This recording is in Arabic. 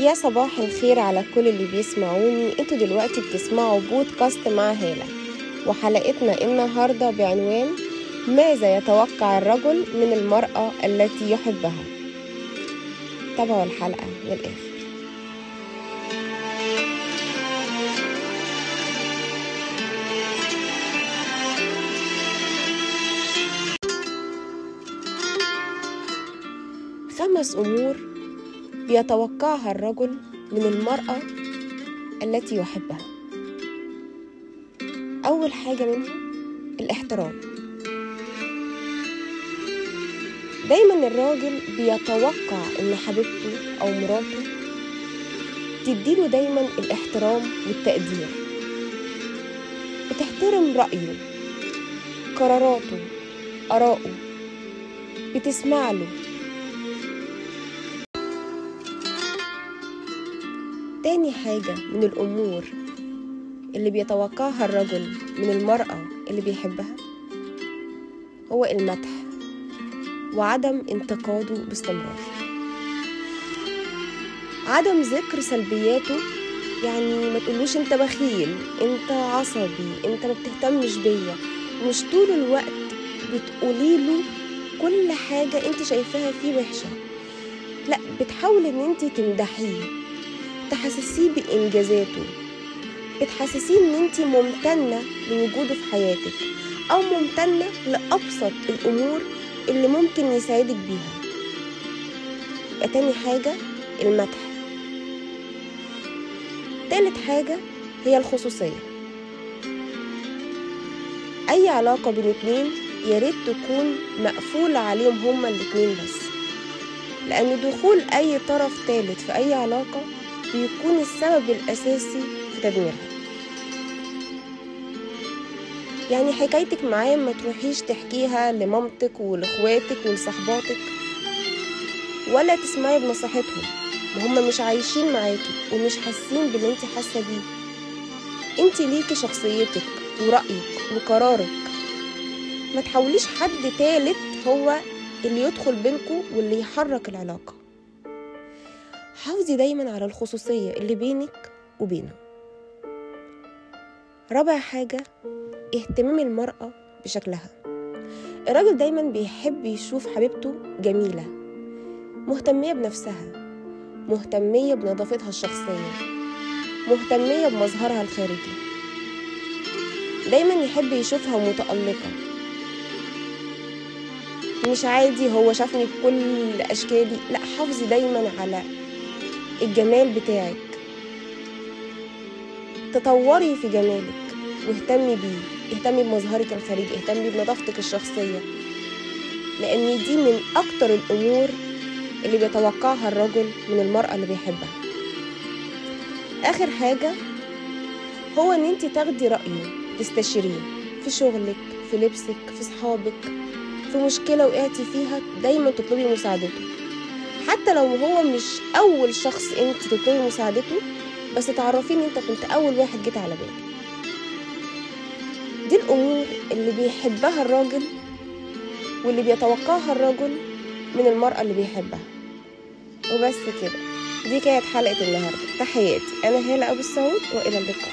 يا صباح الخير على كل اللي بيسمعوني. أنتوا دلوقتي بتسمعوا بودكاست مع هالة وحلقتنا النهاردة بعنوان ماذا يتوقع الرجل من المرأة التي يحبها؟ تابعوا الحلقة للآخر خمس أمور بيتوقعها الرجل من المرأة التي يحبها. أول حاجة منهم الاحترام. دايما الراجل بيتوقع إن حبيبته أو مراته تديله دايما الاحترام والتقدير. بتحترم رأيه قراراته آراءه بتسمع له تاني حاجة من الأمور اللي بيتوقعها الرجل من المرأة اللي بيحبها هو المدح وعدم انتقاده باستمرار. عدم ذكر سلبياته يعني ما تقولوش انت بخيل انت عصبي انت ما بتهتمش بيا. مش طول الوقت بتقولي له كل حاجة انت شايفاها فيه وحشة. لا بتحاول ان انت تمدحيه. تحسسيه بإنجازاته. بتحسسيه إن أنت ممتنة لوجوده في حياتك أو ممتنة لأبسط الأمور اللي ممكن يساعدك بيها. يبقى تاني حاجة المدح. تالت حاجة هي الخصوصية. أي علاقة بين اتنين ياريت تكون مقفولة عليهم هما الاتنين بس. لأن دخول أي طرف تالت في أي علاقة بيكون السبب الأساسي في تدميرها. يعني حكايتك معاه ما تروحيش تحكيها لمامتك ولإخواتك ولصحباتك ولا تسمعي بنصيحتهم. وهم مش عايشين معاكي ومش حاسين باللي انت حاسة بيه. انت ليكي شخصيتك ورأيك وقرارك. ما تحاوليش حد تالت هو اللي يدخل بينكوا واللي يحرك العلاقة. حافظي دايما على الخصوصية اللي بينك وبينه. رابع حاجة اهتمام المرأة بشكلها. الراجل دايما بيحب يشوف حبيبته جميلة مهتمية بنفسها مهتمية بنظافتها الشخصية مهتمية بمظهرها الخارجي. دايما يحب يشوفها متألقة. مش عادي هو شافني بكل أشكالي. لا حافظي دايما على الجمال بتاعك. تطوري في جمالك. واهتمي بيه. اهتمي بمظهرك الخارجي. اهتمي بنظافتك الشخصية. لأن دي من أكتر الأمور اللي بيتوقعها الرجل من المرأة اللي بيحبها. آخر حاجة هو إن أنت تاخدي رأيه تستشيريه في شغلك في لبسك في صحابك في مشكلة وقعتي فيها دايما تطلبي مساعدته. حتى لو هو مش أول شخص أنت تطلبي مساعدته بس تعرفيه إن أنت كنت أول واحد جيت على بالي دي الأمور اللي بيحبها الراجل واللي بيتوقعها الرجل من المرأة اللي بيحبها. وبس كده دي كانت حلقة النهاردة. تحياتي. أنا هالة أبو السعود وإلى اللقاء.